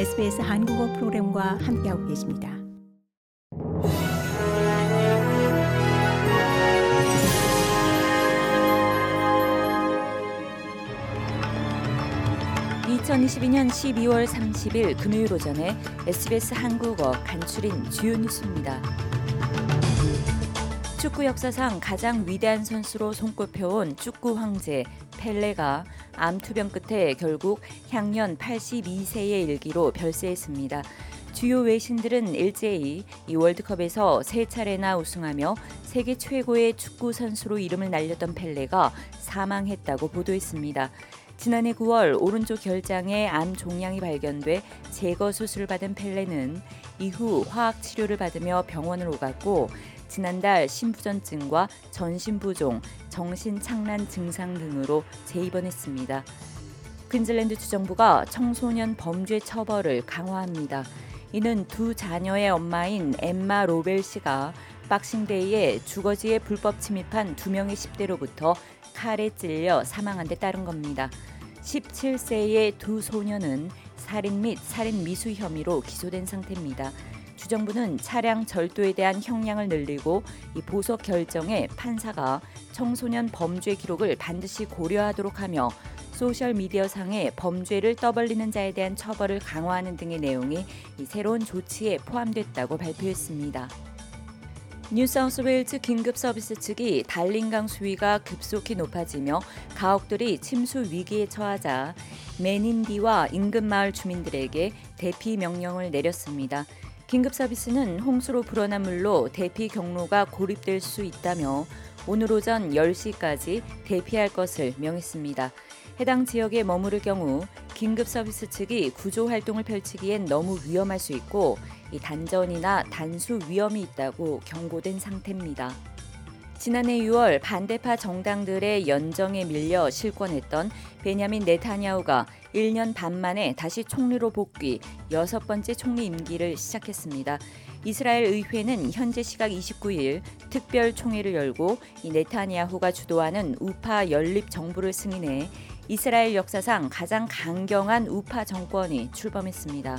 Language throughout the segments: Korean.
SBS 한국어 프로그램과 함께하고 계십니다. (2022년 12월 30일) 금요일 오전에 SBS 한국어 간추린 주요 뉴스입니다. 축구 역사상 가장 위대한 선수로 손꼽혀온 축구 황제 펠레가 암투병 끝에 결국 향년 82세의 일기로 별세했습니다. 주요 외신들은 일제히 이 월드컵에서 세 차례나 우승하며 세계 최고의 축구 선수로 이름을 날렸던 펠레가 사망했다고 보도했습니다. 지난해 9월 오른쪽 결장에 암 종양이 발견돼 제거 수술을 받은 펠레는 이후 화학 치료를 받으며 병원을 오갔고 지난달 심부전증과 전신부종, 정신착란 증상 등으로 재입원했습니다. 퀸즐랜드 주정부가 청소년 범죄 처벌을 강화합니다. 이는 두 자녀의 엄마인 엠마 로벨 씨가 박싱데이에 주거지에 불법 침입한 두 명의 10대로부터 칼에 찔려 사망한 데 따른 겁니다. 17세의 두 소녀는 살인 및 살인 미수 혐의로 기소된 상태입니다. 주정부는 차량 절도에 대한 형량을 늘리고 이 보석 결정에 판사가 청소년 범죄 기록을 반드시 고려하도록 하며 소셜 미디어 상에 범죄를 떠벌리는 자에 대한 처벌을 강화하는 등의 내용이 이 새로운 조치에 포함됐다고 발표했습니다. 뉴사우스웨일즈 긴급 서비스 측이 달링강 수위가 급속히 높아지며 가옥들이 침수 위기에 처하자 메닌디와 인근 마을 주민들에게 대피 명령을 내렸습니다. 긴급 서비스는 홍수로 불어난 물로 대피 경로가 고립될 수 있다며 오늘 오전 10시까지 대피할 것을 명했습니다. 해당 지역에 머무를 경우 긴급 서비스 측이 구조 활동을 펼치기엔 너무 위험할 수 있고 이 단전이나 단수 위험이 있다고 경고된 상태입니다. 지난해 6월 반대파 정당들의 연정에 밀려 실권했던 베냐민 네타냐후가 1년 반 만에 다시 총리로 복귀 여섯 번째 총리 임기를 시작했습니다. 이스라엘 의회는 현재 시각 29일 특별 총회를 열고 이 네타냐후가 주도하는 우파 연립 정부를 승인해 이스라엘 역사상 가장 강경한 우파 정권이 출범했습니다.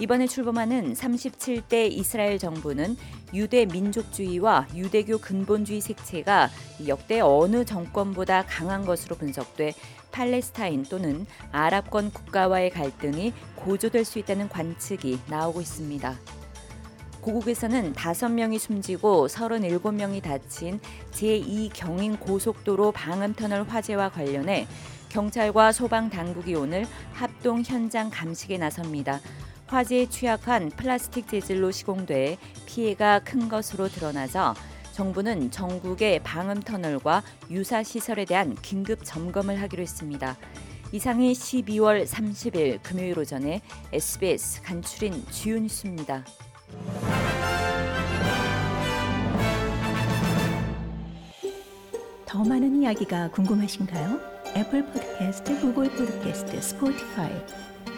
이번에 출범하는 37대 이스라엘 정부는 유대 민족주의와 유대교 근본주의 색채가 역대 어느 정권보다 강한 것으로 분석돼 팔레스타인 또는 아랍권 국가와의 갈등이 고조될 수 있다는 관측이 나오고 있습니다. 고국에서는 5명이 숨지고 37명이 다친 제2경인 고속도로 방음터널 화재와 관련해 경찰과 소방 당국이 오늘 합동 현장 감식에 나섭니다. 화재에 취약한 플라스틱 재질로 시공돼 피해가 큰 것으로 드러나자 정부는 전국의 방음 터널과 유사 시설에 대한 긴급 점검을 하기로 했습니다. 이상이 12월 30일 금요일 오전에 SBS 간추린 주요 뉴스입니다. 더 많은 이야기가 궁금하신가요? 애플 포드캐스트, 구글 포드캐스트, 스포티파이